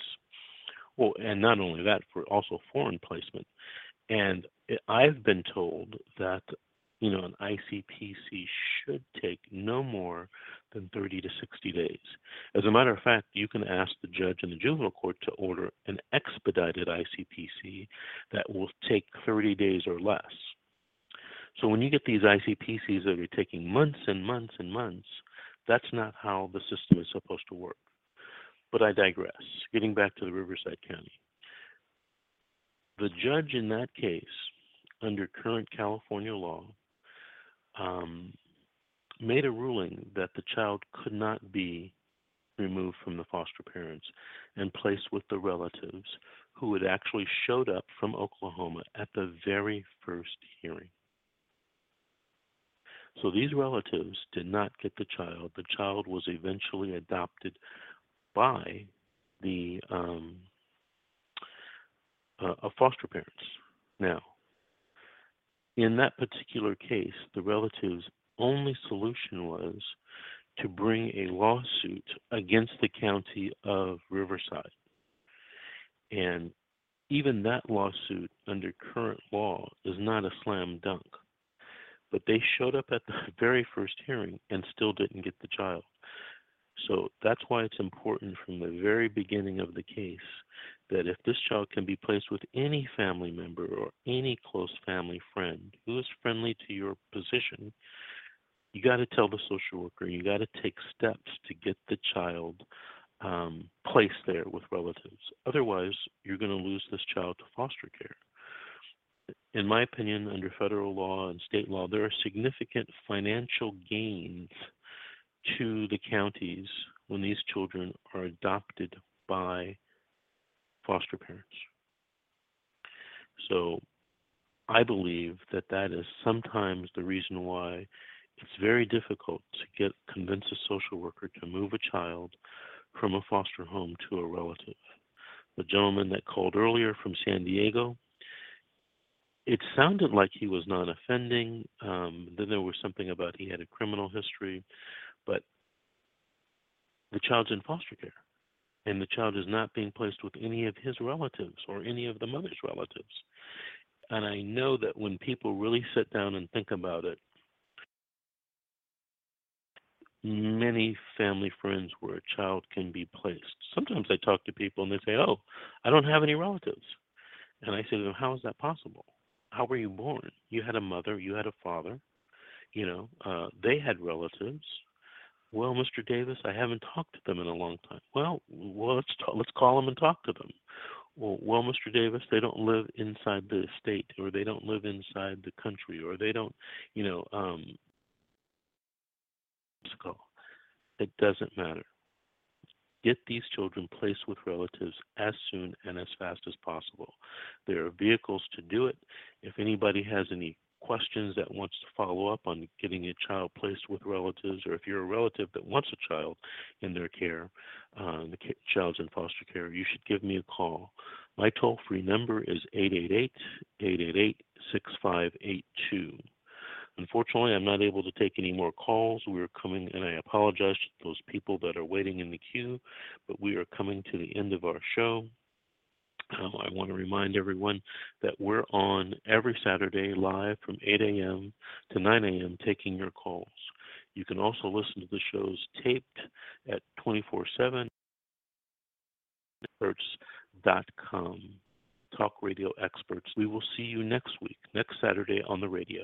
Well, and not only that, for also foreign placement. And I've been told that you know an ICPC should take no more than 30 to 60 days. As a matter of fact, you can ask the judge in the juvenile court to order an expedited ICPC that will take 30 days or less. So when you get these ICPCs that are taking months and months and months, that's not how the system is supposed to work. But I digress. Getting back to the Riverside County. The judge in that case, under current California law, um, made a ruling that the child could not be removed from the foster parents and placed with the relatives who had actually showed up from Oklahoma at the very first hearing. So these relatives did not get the child. The child was eventually adopted by the um, uh, foster parents. Now, in that particular case, the relatives' only solution was to bring a lawsuit against the county of Riverside. And even that lawsuit under current law is not a slam dunk. But they showed up at the very first hearing and still didn't get the child. So that's why it's important from the very beginning of the case that if this child can be placed with any family member or any close family friend who is friendly to your position, you got to tell the social worker, you got to take steps to get the child um, placed there with relatives. Otherwise, you're going to lose this child to foster care. In my opinion, under federal law and state law, there are significant financial gains to the counties when these children are adopted by foster parents. So I believe that that is sometimes the reason why it's very difficult to get convince a social worker to move a child from a foster home to a relative. The gentleman that called earlier from San Diego, it sounded like he was non offending. Um, then there was something about he had a criminal history but the child's in foster care and the child is not being placed with any of his relatives or any of the mother's relatives. And I know that when people really sit down and think about it, many family friends where a child can be placed. Sometimes I talk to people and they say, Oh, I don't have any relatives. And I say to them, How is that possible? How were you born? You had a mother, you had a father, you know, uh, they had relatives. Well, Mr. Davis, I haven't talked to them in a long time. Well, well, let's talk, let's call them and talk to them. Well, well, Mr. Davis, they don't live inside the state, or they don't live inside the country, or they don't, you know, um, it doesn't matter. Get these children placed with relatives as soon and as fast as possible. There are vehicles to do it. If anybody has any questions that wants to follow up on getting a child placed with relatives, or if you're a relative that wants a child in their care, uh, the child's in foster care, you should give me a call. My toll free number is 888 888 6582. Unfortunately, I'm not able to take any more calls. We're coming, and I apologize to those people that are waiting in the queue, but we are coming to the end of our show. Um, I want to remind everyone that we're on every Saturday live from 8 a.m. to 9 a.m. taking your calls. You can also listen to the shows taped at 24 7 experts.com. talk radio experts. We will see you next week, next Saturday on the radio.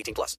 18 plus.